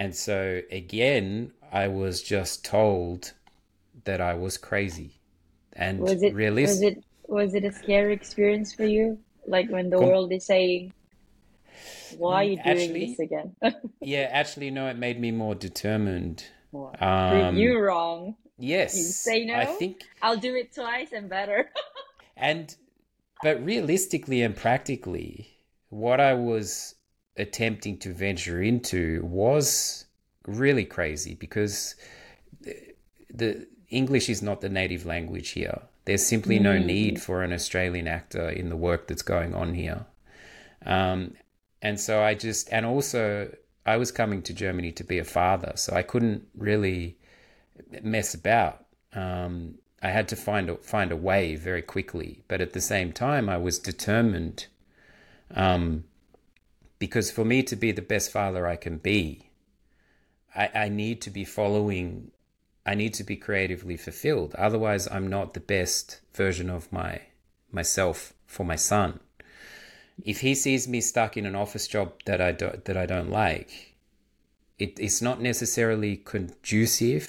And so again, I was just told that I was crazy. And Was it was it was it a scary experience for you? Like when the com- world is saying, "Why are you doing this actually, again?" yeah, actually, no, it made me more determined. Um, you wrong. You yes, say I think, I'll do it twice and better. and but realistically and practically, what I was attempting to venture into was really crazy because the English is not the native language here. There's simply no need Mm, for an Australian actor in the work that's going on here. Um, and so I just, and also I was coming to Germany to be a father, so I couldn't really mess about. Um, I had to find a, find a way very quickly, but at the same time, I was determined um, because for me to be the best father I can be, I, I need to be following. I need to be creatively fulfilled. Otherwise, I'm not the best version of my myself for my son. If he sees me stuck in an office job that I do, that I don't like, it, it's not necessarily conducive